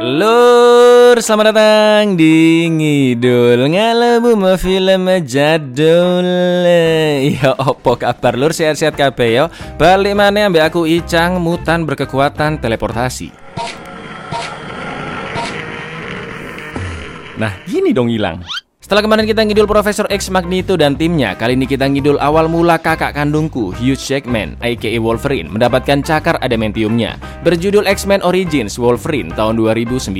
Lur, selamat datang di Ngidul. Ngalamu mau film jadul. Ya opo kabar lur, sehat-sehat kabeh yo Balik mana ambek aku Icang, mutan berkekuatan teleportasi. Nah, gini dong hilang setelah kemarin kita ngidul Profesor X Magneto dan timnya, kali ini kita ngidul awal mula kakak kandungku, Hugh Jackman, aka Wolverine, mendapatkan cakar adamantiumnya. Berjudul X-Men Origins Wolverine tahun 2009.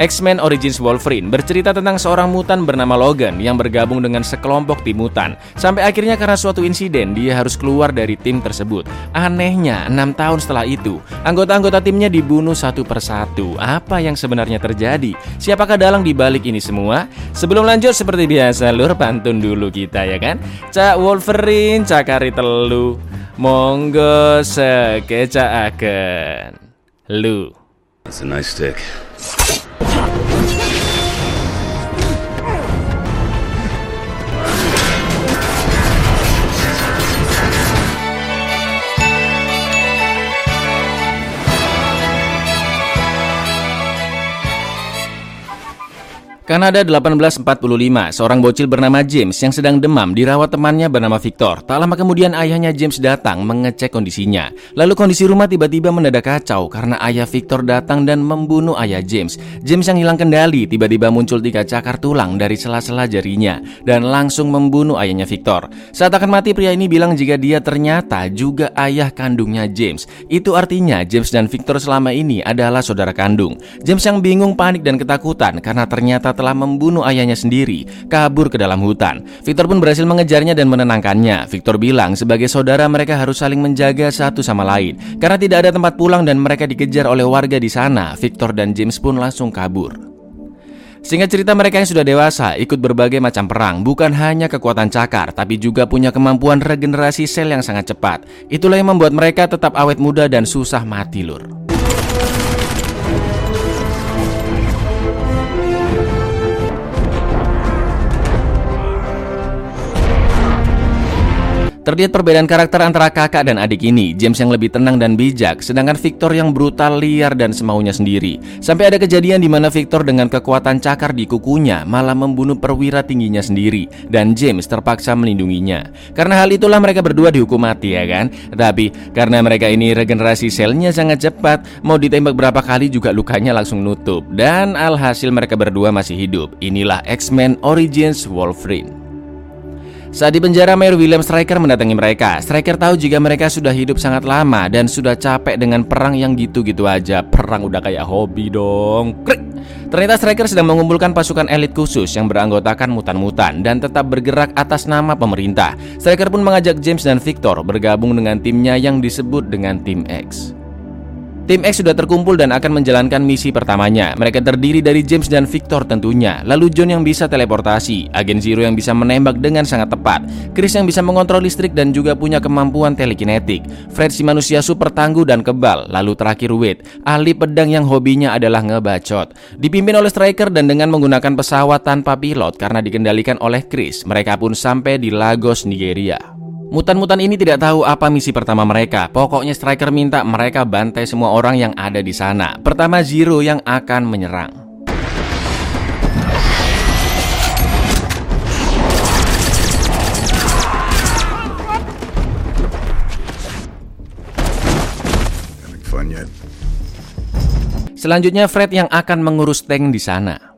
X-Men Origins Wolverine bercerita tentang seorang mutan bernama Logan yang bergabung dengan sekelompok tim mutan. Sampai akhirnya karena suatu insiden, dia harus keluar dari tim tersebut. Anehnya, enam tahun setelah itu, anggota-anggota timnya dibunuh satu persatu. Apa yang sebenarnya terjadi? Siapakah dalang di balik ini semua? Sebelum lanjut, seperti biasa lur pantun dulu kita ya kan? Cak Wolverine cakari telu. Monggo sekecaaken Lu. That's a nice stick. Kanada 1845, seorang bocil bernama James yang sedang demam dirawat temannya bernama Victor. Tak lama kemudian ayahnya James datang mengecek kondisinya. Lalu kondisi rumah tiba-tiba mendadak kacau karena ayah Victor datang dan membunuh ayah James. James yang hilang kendali tiba-tiba muncul tiga cakar tulang dari sela-sela jarinya dan langsung membunuh ayahnya Victor. Saat akan mati pria ini bilang jika dia ternyata juga ayah kandungnya James. Itu artinya James dan Victor selama ini adalah saudara kandung. James yang bingung, panik dan ketakutan karena ternyata telah membunuh ayahnya sendiri, kabur ke dalam hutan. Victor pun berhasil mengejarnya dan menenangkannya. Victor bilang sebagai saudara mereka harus saling menjaga satu sama lain. Karena tidak ada tempat pulang dan mereka dikejar oleh warga di sana, Victor dan James pun langsung kabur. Sehingga cerita mereka yang sudah dewasa ikut berbagai macam perang Bukan hanya kekuatan cakar Tapi juga punya kemampuan regenerasi sel yang sangat cepat Itulah yang membuat mereka tetap awet muda dan susah mati lur Terlihat perbedaan karakter antara kakak dan adik ini. James yang lebih tenang dan bijak Sedangkan Victor yang brutal, liar, dan semaunya sendiri. Sampai ada kejadian di mana Victor dengan kekuatan cakar di kukunya Malah membunuh perwira tingginya sendiri Dan James terpaksa melindunginya. Karena hal itulah mereka berdua dihukum mati ya kan? Tapi karena mereka ini regenerasi selnya sangat cepat Mau ditembak berapa kali juga lukanya langsung nutup. Dan alhasil mereka berdua masih hidup. Inilah X-Men Origins Wolverine saat di penjara, Mayor William Striker mendatangi mereka. Striker tahu jika mereka sudah hidup sangat lama dan sudah capek dengan perang yang gitu-gitu aja. Perang udah kayak hobi dong. Krik. Ternyata Striker sedang mengumpulkan pasukan elit khusus yang beranggotakan mutan-mutan dan tetap bergerak atas nama pemerintah. Striker pun mengajak James dan Victor bergabung dengan timnya yang disebut dengan Tim X. Tim X sudah terkumpul dan akan menjalankan misi pertamanya. Mereka terdiri dari James dan Victor tentunya. Lalu John yang bisa teleportasi, Agen Zero yang bisa menembak dengan sangat tepat, Chris yang bisa mengontrol listrik dan juga punya kemampuan telekinetik, Fred si manusia super tangguh dan kebal, lalu terakhir Wade, ahli pedang yang hobinya adalah ngebacot. Dipimpin oleh Striker dan dengan menggunakan pesawat tanpa pilot karena dikendalikan oleh Chris, mereka pun sampai di Lagos, Nigeria. Mutan-mutan ini tidak tahu apa misi pertama mereka. Pokoknya Striker minta mereka bantai semua orang yang ada di sana. Pertama Zero yang akan menyerang. Selanjutnya Fred yang akan mengurus tank di sana.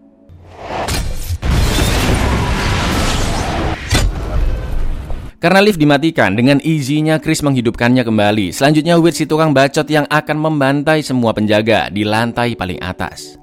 Karena lift dimatikan, dengan izinnya Chris menghidupkannya kembali. Selanjutnya Wade si tukang bacot yang akan membantai semua penjaga di lantai paling atas.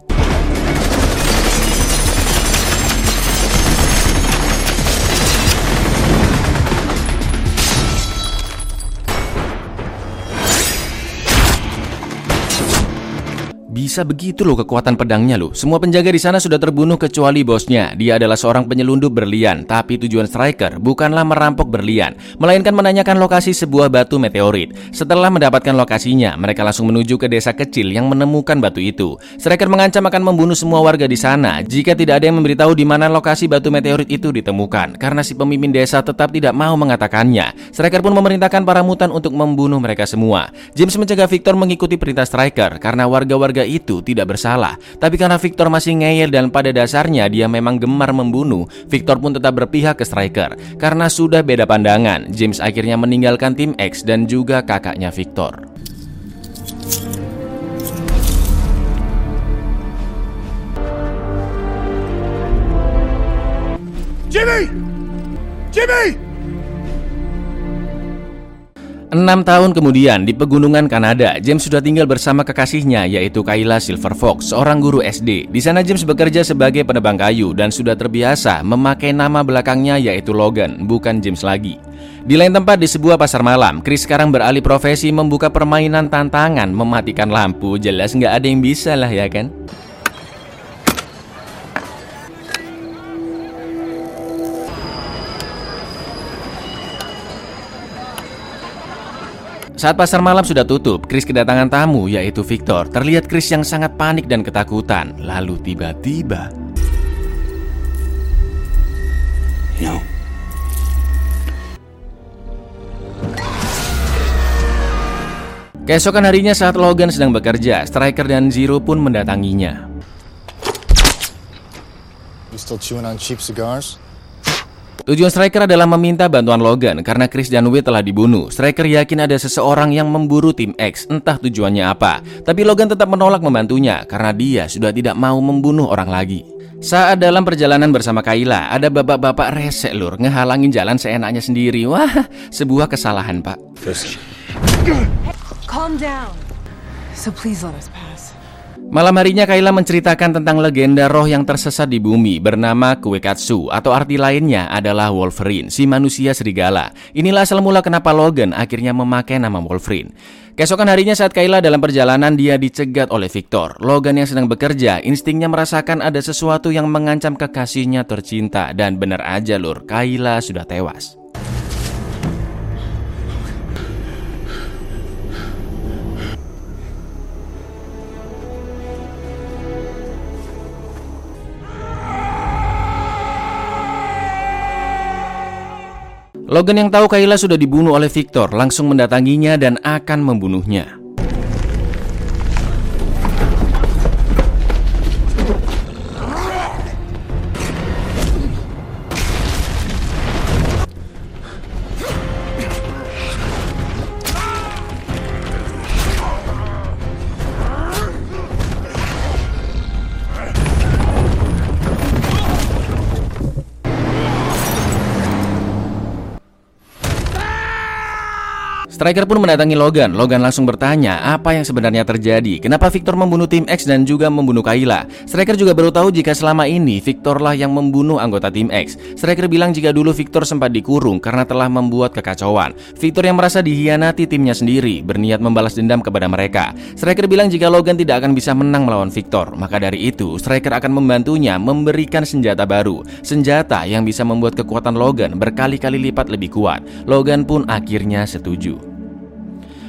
Bisa begitu loh kekuatan pedangnya loh. Semua penjaga di sana sudah terbunuh kecuali bosnya. Dia adalah seorang penyelundup berlian, tapi tujuan striker bukanlah merampok berlian, melainkan menanyakan lokasi sebuah batu meteorit. Setelah mendapatkan lokasinya, mereka langsung menuju ke desa kecil yang menemukan batu itu. Striker mengancam akan membunuh semua warga di sana jika tidak ada yang memberitahu di mana lokasi batu meteorit itu ditemukan. Karena si pemimpin desa tetap tidak mau mengatakannya. Striker pun memerintahkan para mutan untuk membunuh mereka semua. James mencegah Victor mengikuti perintah Striker karena warga-warga itu tidak bersalah. Tapi karena Victor masih ngeyel dan pada dasarnya dia memang gemar membunuh, Victor pun tetap berpihak ke Striker. Karena sudah beda pandangan, James akhirnya meninggalkan tim X dan juga kakaknya Victor. Jimmy! Jimmy! Enam tahun kemudian di pegunungan Kanada, James sudah tinggal bersama kekasihnya yaitu Kayla Silver Fox, seorang guru SD. Di sana James bekerja sebagai penebang kayu dan sudah terbiasa memakai nama belakangnya yaitu Logan, bukan James lagi. Di lain tempat di sebuah pasar malam, Chris sekarang beralih profesi membuka permainan tantangan mematikan lampu. Jelas nggak ada yang bisa lah ya kan? Saat pasar malam sudah tutup, Chris kedatangan tamu yaitu Victor. Terlihat Chris yang sangat panik dan ketakutan. Lalu tiba-tiba... No. Keesokan harinya saat Logan sedang bekerja, Striker dan Zero pun mendatanginya. You still chewing on cheap cigars? Tujuan Striker adalah meminta bantuan Logan karena Chris dan Wade telah dibunuh. Striker yakin ada seseorang yang memburu tim X, entah tujuannya apa. Tapi Logan tetap menolak membantunya karena dia sudah tidak mau membunuh orang lagi. Saat dalam perjalanan bersama Kayla, ada bapak-bapak resek lur ngehalangin jalan seenaknya sendiri. Wah, sebuah kesalahan, Pak. Calm down. So please let us pass. Malam harinya Kayla menceritakan tentang legenda roh yang tersesat di bumi bernama Kuekatsu atau arti lainnya adalah Wolverine, si manusia serigala. Inilah asal mula kenapa Logan akhirnya memakai nama Wolverine. Keesokan harinya saat Kayla dalam perjalanan dia dicegat oleh Victor. Logan yang sedang bekerja instingnya merasakan ada sesuatu yang mengancam kekasihnya tercinta dan benar aja lur, Kayla sudah tewas. Logan yang tahu Kayla sudah dibunuh oleh Victor langsung mendatanginya dan akan membunuhnya. Striker pun mendatangi Logan. Logan langsung bertanya apa yang sebenarnya terjadi. Kenapa Victor membunuh tim X dan juga membunuh Kayla? Striker juga baru tahu jika selama ini Victor lah yang membunuh anggota tim X. Striker bilang jika dulu Victor sempat dikurung karena telah membuat kekacauan. Victor yang merasa dihianati timnya sendiri berniat membalas dendam kepada mereka. Striker bilang jika Logan tidak akan bisa menang melawan Victor. Maka dari itu, Striker akan membantunya memberikan senjata baru. Senjata yang bisa membuat kekuatan Logan berkali-kali lipat lebih kuat. Logan pun akhirnya setuju.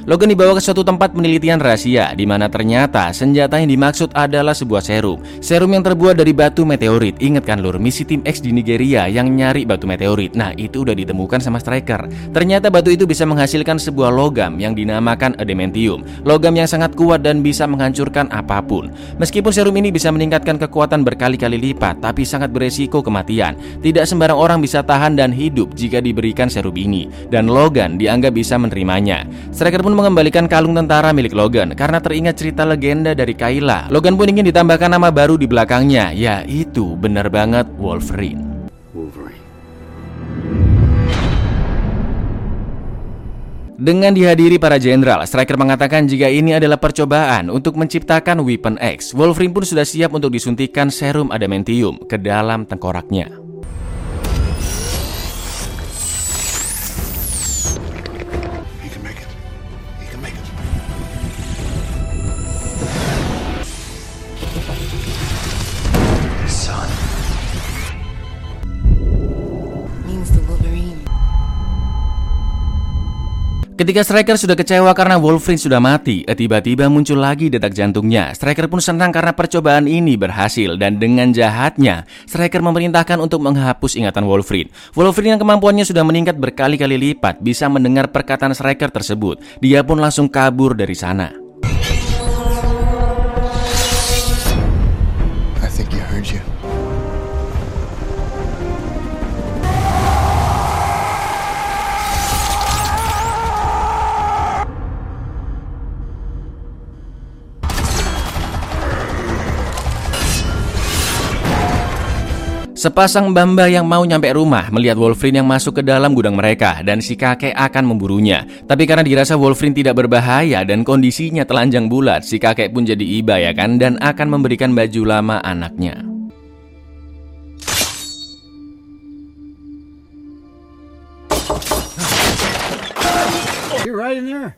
Logan dibawa ke suatu tempat penelitian rahasia di mana ternyata senjata yang dimaksud adalah sebuah serum. Serum yang terbuat dari batu meteorit. Ingat kan lur, misi tim X di Nigeria yang nyari batu meteorit. Nah, itu udah ditemukan sama Striker. Ternyata batu itu bisa menghasilkan sebuah logam yang dinamakan adamantium. Logam yang sangat kuat dan bisa menghancurkan apa pun. Meskipun serum ini bisa meningkatkan kekuatan berkali-kali lipat, tapi sangat beresiko kematian. Tidak sembarang orang bisa tahan dan hidup jika diberikan serum ini. Dan Logan dianggap bisa menerimanya. Striker pun mengembalikan kalung tentara milik Logan karena teringat cerita legenda dari Kayla. Logan pun ingin ditambahkan nama baru di belakangnya, yaitu benar banget Wolverine. Wolverine. Dengan dihadiri para jenderal, Striker mengatakan jika ini adalah percobaan untuk menciptakan Weapon X. Wolverine pun sudah siap untuk disuntikan serum adamantium ke dalam tengkoraknya. Ketika Striker sudah kecewa karena Wolverine sudah mati, tiba-tiba muncul lagi detak jantungnya. Striker pun senang karena percobaan ini berhasil dan dengan jahatnya, Striker memerintahkan untuk menghapus ingatan Wolverine. Wolverine yang kemampuannya sudah meningkat berkali-kali lipat bisa mendengar perkataan Striker tersebut. Dia pun langsung kabur dari sana. Sepasang bamba yang mau nyampe rumah melihat Wolverine yang masuk ke dalam gudang mereka dan si kakek akan memburunya. Tapi karena dirasa Wolverine tidak berbahaya dan kondisinya telanjang bulat, si kakek pun jadi iba ya kan dan akan memberikan baju lama anaknya. You're right in there.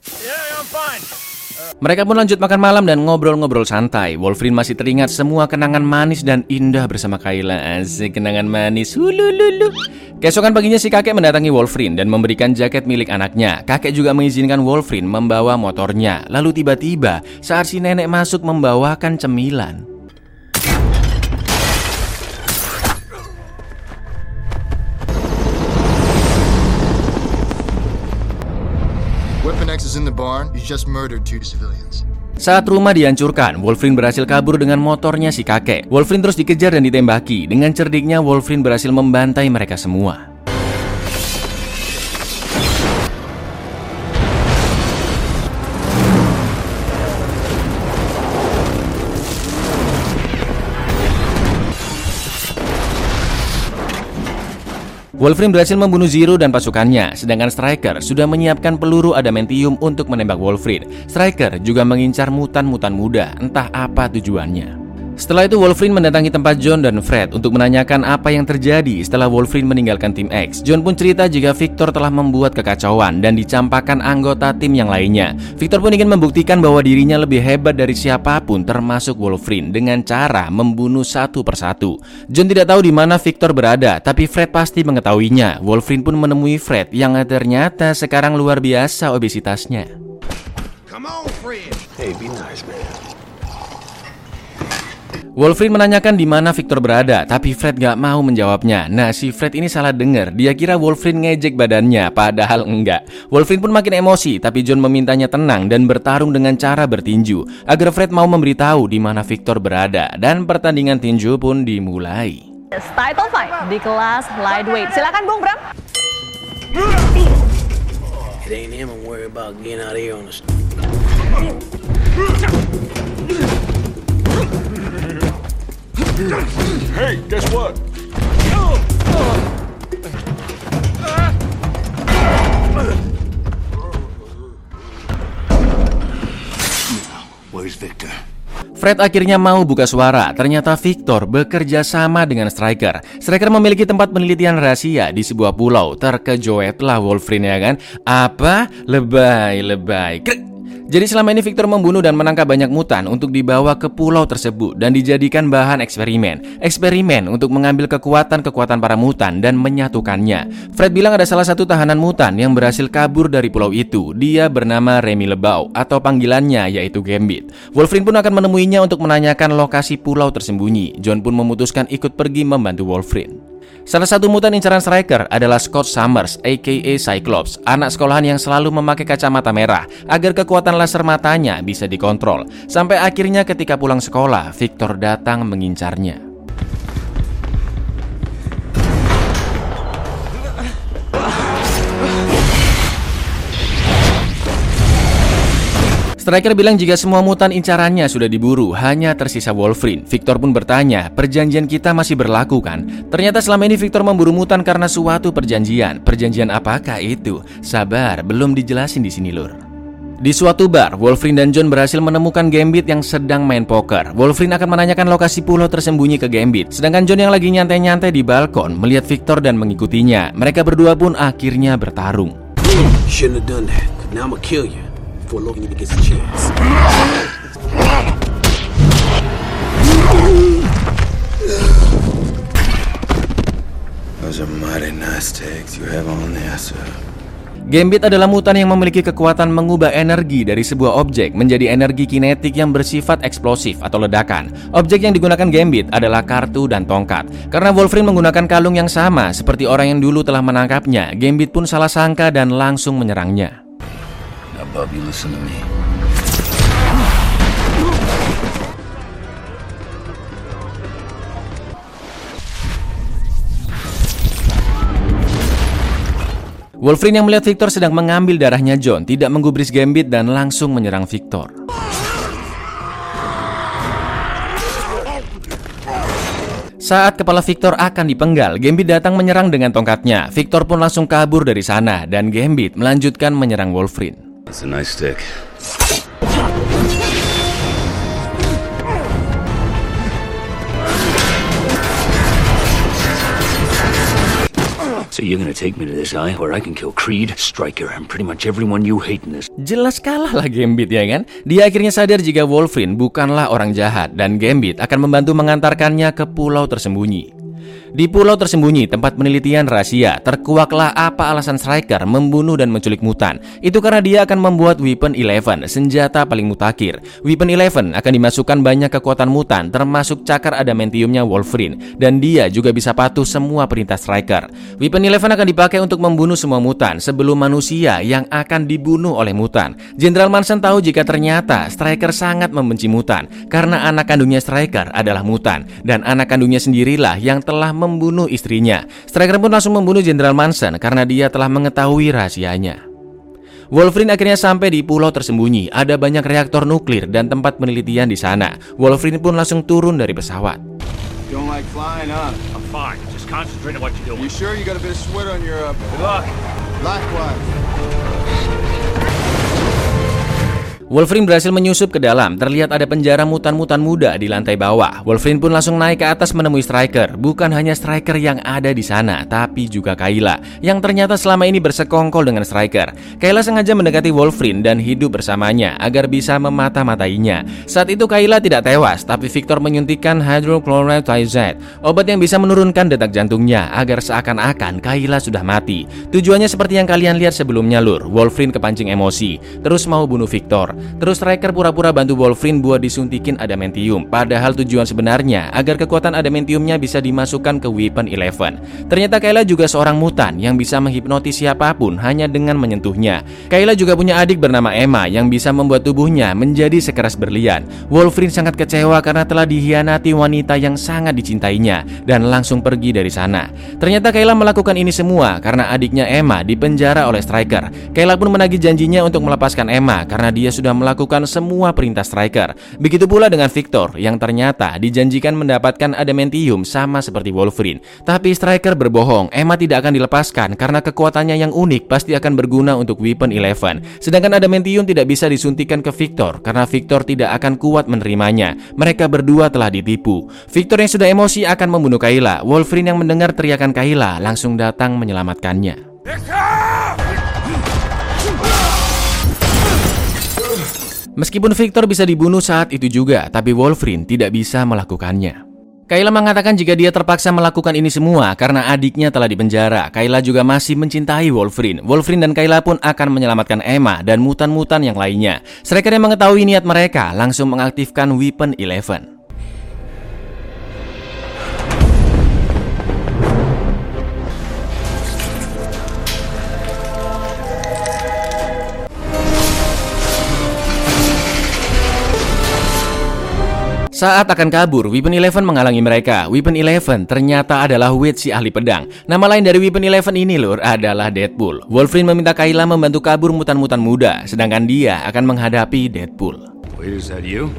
Mereka pun lanjut makan malam dan ngobrol-ngobrol santai. Wolverine masih teringat semua kenangan manis dan indah bersama Kayla. Asik kenangan manis. Hulululu. Keesokan paginya si kakek mendatangi Wolverine dan memberikan jaket milik anaknya. Kakek juga mengizinkan Wolverine membawa motornya. Lalu tiba-tiba saat si nenek masuk membawakan cemilan. In the barn. He just murdered two civilians. Saat rumah dihancurkan, Wolverine berhasil kabur dengan motornya si kakek. Wolverine terus dikejar dan ditembaki. Dengan cerdiknya, Wolverine berhasil membantai mereka semua. Wolverine berhasil membunuh Zero dan pasukannya, sedangkan Striker sudah menyiapkan peluru adamantium untuk menembak Wolverine. Striker juga mengincar mutan-mutan muda, entah apa tujuannya. Setelah itu Wolverine mendatangi tempat John dan Fred untuk menanyakan apa yang terjadi setelah Wolverine meninggalkan tim X. John pun cerita jika Victor telah membuat kekacauan dan dicampakkan anggota tim yang lainnya. Victor pun ingin membuktikan bahwa dirinya lebih hebat dari siapa pun termasuk Wolverine dengan cara membunuh satu persatu. John tidak tahu di mana Victor berada, tapi Fred pasti mengetahuinya. Wolverine pun menemui Fred yang ternyata sekarang luar biasa obesitasnya. Come on, Fred. Hey, be nice, man. Wolverine menanyakan di mana Victor berada, tapi Fred gak mau menjawabnya. Nah, si Fred ini salah dengar. Dia kira Wolverine ngejek badannya, padahal enggak. Wolverine pun makin emosi, tapi John memintanya tenang dan bertarung dengan cara bertinju agar Fred mau memberitahu di mana Victor berada. Dan pertandingan tinju pun dimulai. Title fight di kelas lightweight. Silakan Bung Bram. It ain't him I'm worried about getting out of here on the st- Hey, guess what? Where's Victor? Fred akhirnya mau buka suara. Ternyata Victor bekerja sama dengan Striker. Striker memiliki tempat penelitian rahasia di sebuah pulau. Terkejoetlah Wolverine ya kan? Apa? Lebay, lebay. Krek. Jadi selama ini Victor membunuh dan menangkap banyak mutan untuk dibawa ke pulau tersebut dan dijadikan bahan eksperimen. Eksperimen untuk mengambil kekuatan-kekuatan para mutan dan menyatukannya. Fred bilang ada salah satu tahanan mutan yang berhasil kabur dari pulau itu. Dia bernama Remy Lebau atau panggilannya yaitu Gambit. Wolverine pun akan menemuinya untuk menanyakan lokasi pulau tersembunyi. John pun memutuskan ikut pergi membantu Wolverine. Salah satu mutan incaran Striker adalah Scott Summers, aka Cyclops, anak sekolahan yang selalu memakai kacamata merah agar kekuatan laser matanya bisa dikontrol. Sampai akhirnya ketika pulang sekolah, Victor datang mengincarnya. Striker bilang jika semua mutan incarannya sudah diburu, hanya tersisa Wolverine. Victor pun bertanya, perjanjian kita masih berlaku kan? Ternyata selama ini Victor memburu mutan karena suatu perjanjian. Perjanjian apakah itu? Sabar, belum dijelasin di sini lur. Di suatu bar, Wolverine dan John berhasil menemukan Gambit yang sedang main poker. Wolverine akan menanyakan lokasi pulau tersembunyi ke Gambit, sedangkan John yang lagi nyantai-nyantai di balkon melihat Victor dan mengikutinya. Mereka berdua pun akhirnya bertarung. You before Logan even gets a chance. Those are mighty nice tags you have on there, sir. Gambit adalah mutan yang memiliki kekuatan mengubah energi dari sebuah objek menjadi energi kinetik yang bersifat eksplosif atau ledakan. Objek yang digunakan Gambit adalah kartu dan tongkat. Karena Wolverine menggunakan kalung yang sama seperti orang yang dulu telah menangkapnya, Gambit pun salah sangka dan langsung menyerangnya. Bub, you listen to me. Wolverine yang melihat Victor sedang mengambil darahnya John tidak menggubris Gambit dan langsung menyerang Victor. Saat kepala Victor akan dipenggal, Gambit datang menyerang dengan tongkatnya. Victor pun langsung kabur dari sana dan Gambit melanjutkan menyerang Wolverine. That's a nice stick. So you're gonna take me to this eye where I can kill Creed, Stryker, and pretty much everyone you hate in this. Jelas kalah lah Gambit ya kan? Dia akhirnya sadar jika Wolverine bukanlah orang jahat dan Gambit akan membantu mengantarkannya ke pulau tersembunyi. Di pulau tersembunyi, tempat penelitian rahasia, terkuaklah apa alasan Striker membunuh dan menculik mutan. Itu karena dia akan membuat Weapon Eleven, senjata paling mutakhir. Weapon Eleven akan dimasukkan banyak kekuatan mutan, termasuk cakar adamantiumnya Wolverine, dan dia juga bisa patuh semua perintah Striker. Weapon Eleven akan dipakai untuk membunuh semua mutan sebelum manusia yang akan dibunuh oleh mutan. Jenderal Manson tahu jika ternyata Striker sangat membenci mutan karena anak kandungnya Striker adalah mutan dan anak kandungnya sendirilah yang telah membunuh istrinya. Striker pun langsung membunuh Jenderal Manson karena dia telah mengetahui rahasianya. Wolverine akhirnya sampai di pulau tersembunyi. Ada banyak reaktor nuklir dan tempat penelitian di sana. Wolverine pun langsung turun dari pesawat. You don't like flying, huh? I'm fine. Just concentrate on what you're You sure you got a bit of sweat on your uh, Good luck. Likewise. Wolverine berhasil menyusup ke dalam. Terlihat ada penjara mutan-mutan muda di lantai bawah. Wolverine pun langsung naik ke atas menemui Striker. Bukan hanya Striker yang ada di sana, tapi juga Kayla, yang ternyata selama ini bersekongkol dengan Striker. Kayla sengaja mendekati Wolverine dan hidup bersamanya agar bisa memata-matainya. Saat itu Kayla tidak tewas, tapi Victor menyuntikkan hydrochlorothiazide, obat yang bisa menurunkan detak jantungnya agar seakan-akan Kayla sudah mati. Tujuannya seperti yang kalian lihat sebelumnya, Lur. Wolverine kepancing emosi, terus mau bunuh Victor. Terus Striker pura-pura bantu Wolverine buat disuntikin adamantium. Padahal tujuan sebenarnya agar kekuatan adamantiumnya bisa dimasukkan ke Weapon Eleven. Ternyata Kayla juga seorang mutan yang bisa menghipnotis siapa pun hanya dengan menyentuhnya. Kayla juga punya adik bernama Emma yang bisa membuat tubuhnya menjadi sekeras berlian. Wolverine sangat kecewa karena telah dihianati wanita yang sangat dicintainya Dan langsung pergi dari sana. Ternyata Kayla melakukan ini semua karena adiknya Emma dipenjara oleh Striker. Kayla pun menagih janjinya untuk melepaskan Emma karena dia sudah melakukan semua perintah Striker. Begitu pula dengan Victor yang ternyata dijanjikan mendapatkan adamantium sama seperti Wolverine. Tapi Striker berbohong, Emma tidak akan dilepaskan karena kekuatannya yang unik pasti akan berguna untuk Weapon Eleven. Sedangkan adamantium tidak bisa disuntikan ke Victor karena Victor tidak akan kuat menerimanya. Mereka berdua telah ditipu. Victor yang sudah emosi akan membunuh Kayla. Wolverine yang mendengar teriakan Kayla langsung datang menyelamatkannya. Meskipun Victor bisa dibunuh saat itu juga, tapi Wolverine tidak bisa melakukannya. Kayla mengatakan jika dia terpaksa melakukan ini semua karena adiknya telah dipenjara. Kayla juga masih mencintai Wolverine. Wolverine dan Kayla pun akan menyelamatkan Emma dan mutan-mutan yang lainnya. Striker yang mengetahui niat mereka langsung mengaktifkan Weapon Eleven. Saat akan kabur, Weapon Eleven menghalangi mereka. Weapon Eleven ternyata adalah Wade si ahli pedang. Nama lain dari Weapon Eleven ini lur adalah Deadpool. Wolverine meminta Kayla membantu kabur mutan-mutan muda, sedangkan dia akan menghadapi Deadpool. Wait, is that you?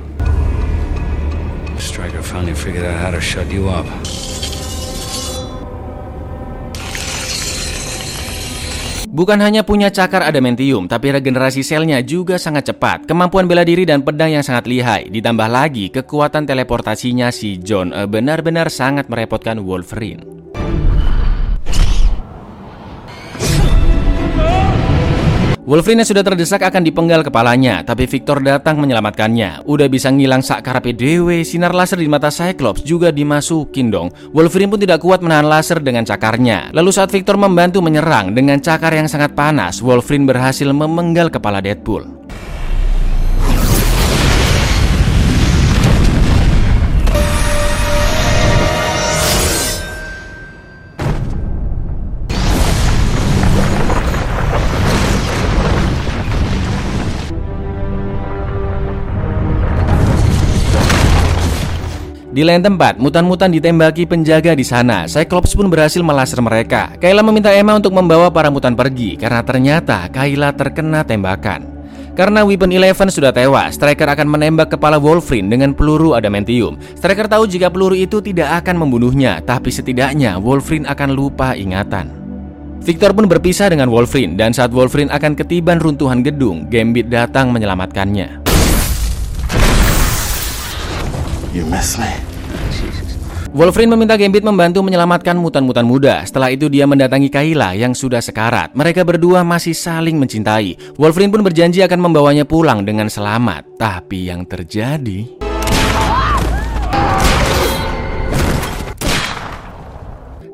Bukan hanya punya cakar adamantium, tapi regenerasi selnya juga sangat cepat. Kemampuan bela diri dan pedang yang sangat lihai, ditambah lagi kekuatan teleportasinya si John eh, benar-benar sangat merepotkan Wolverine. Wolverine yang sudah terdesak akan dipenggal kepalanya, tapi Victor datang menyelamatkannya. Udah bisa ngilang sak karape dewe, sinar laser di mata Cyclops juga dimasukin dong. Wolverine pun tidak kuat menahan laser dengan cakarnya. Lalu saat Victor membantu menyerang dengan cakar yang sangat panas, Wolverine berhasil memenggal kepala Deadpool. Di lain tempat, mutan-mutan ditembaki penjaga di sana. Cyclops pun berhasil melaser mereka. Kayla meminta Emma untuk membawa para mutan pergi karena ternyata Kayla terkena tembakan. Karena Weapon Eleven sudah tewas, Striker akan menembak kepala Wolverine dengan peluru adamantium. Striker tahu jika peluru itu tidak akan membunuhnya, tapi setidaknya Wolverine akan lupa ingatan. Victor pun berpisah dengan Wolverine dan saat Wolverine akan ketiban runtuhan gedung, Gambit datang menyelamatkannya. You miss me? Wolverine meminta Gambit membantu menyelamatkan mutan-mutan muda. Setelah itu dia mendatangi Kayla yang sudah sekarat. Mereka berdua masih saling mencintai. Wolverine pun berjanji akan membawanya pulang dengan selamat. Tapi yang terjadi...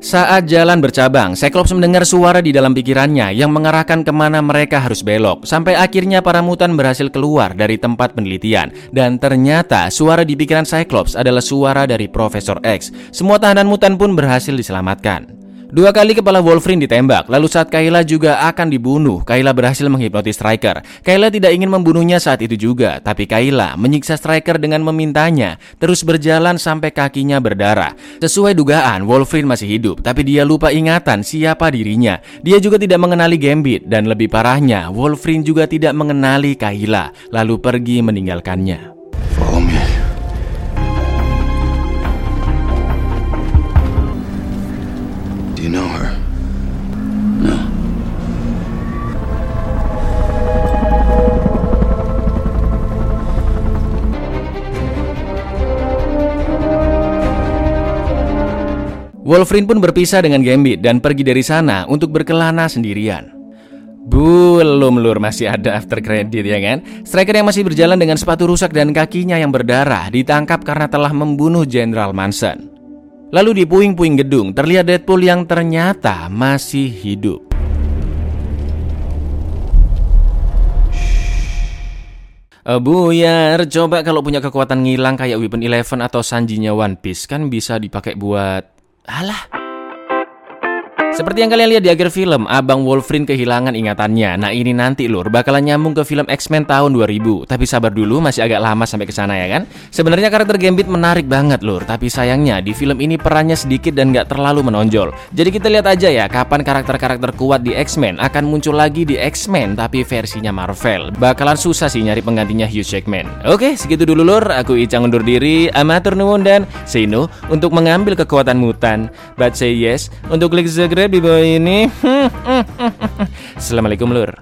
Saat jalan bercabang, Cyclops mendengar suara di dalam pikirannya yang mengarahkan ke mana mereka harus belok. Sampai akhirnya para mutan berhasil keluar dari tempat penelitian. Dan ternyata suara di pikiran Cyclops adalah suara dari Profesor X. Semua tahanan mutan pun berhasil diselamatkan. Dua kali kepala Wolverine ditembak, lalu saat Kayla juga akan dibunuh, Kayla berhasil menghipnotis Striker. Kayla tidak ingin membunuhnya saat itu juga, tapi Kayla menyiksa Striker dengan memintanya terus berjalan sampai kakinya berdarah. Sesuai dugaan, Wolverine masih hidup, tapi dia lupa ingatan siapa dirinya. Dia juga tidak mengenali Gambit, dan lebih parahnya, Wolverine juga tidak mengenali Kayla, lalu pergi meninggalkannya. Wolverine pun berpisah dengan Gambit dan pergi dari sana untuk berkelana sendirian. Belum lur masih ada after credit ya kan? Striker yang masih berjalan dengan sepatu rusak dan kakinya yang berdarah Ditangkap karena telah membunuh General Manson. Lalu di puing-puing gedung terlihat Deadpool yang ternyata masih hidup. Eh, Buyar, coba kalau punya kekuatan ngilang kayak Weapon Eleven atau Sanjinya One Piece kan bisa dipakai buat... Hala. Seperti yang kalian lihat di akhir film, Abang Wolverine kehilangan ingatannya. Nah ini nanti lur, bakalan nyambung ke film X-Men tahun 2000. Tapi sabar dulu, masih agak lama sampai ke sana ya kan? Sebenarnya karakter Gambit menarik banget lur, tapi sayangnya di film ini perannya sedikit dan nggak terlalu menonjol. Jadi kita lihat aja ya, kapan karakter-karakter kuat di X-Men akan muncul lagi di X-Men tapi versinya Marvel. Bakalan susah sih nyari penggantinya Hugh Jackman. Oke, segitu dulu lur. Aku Icang undur diri, amatur nuwun dan say no untuk mengambil kekuatan mutan. But say yes untuk klik subscribe di bawah ini. Assalamualaikum lur.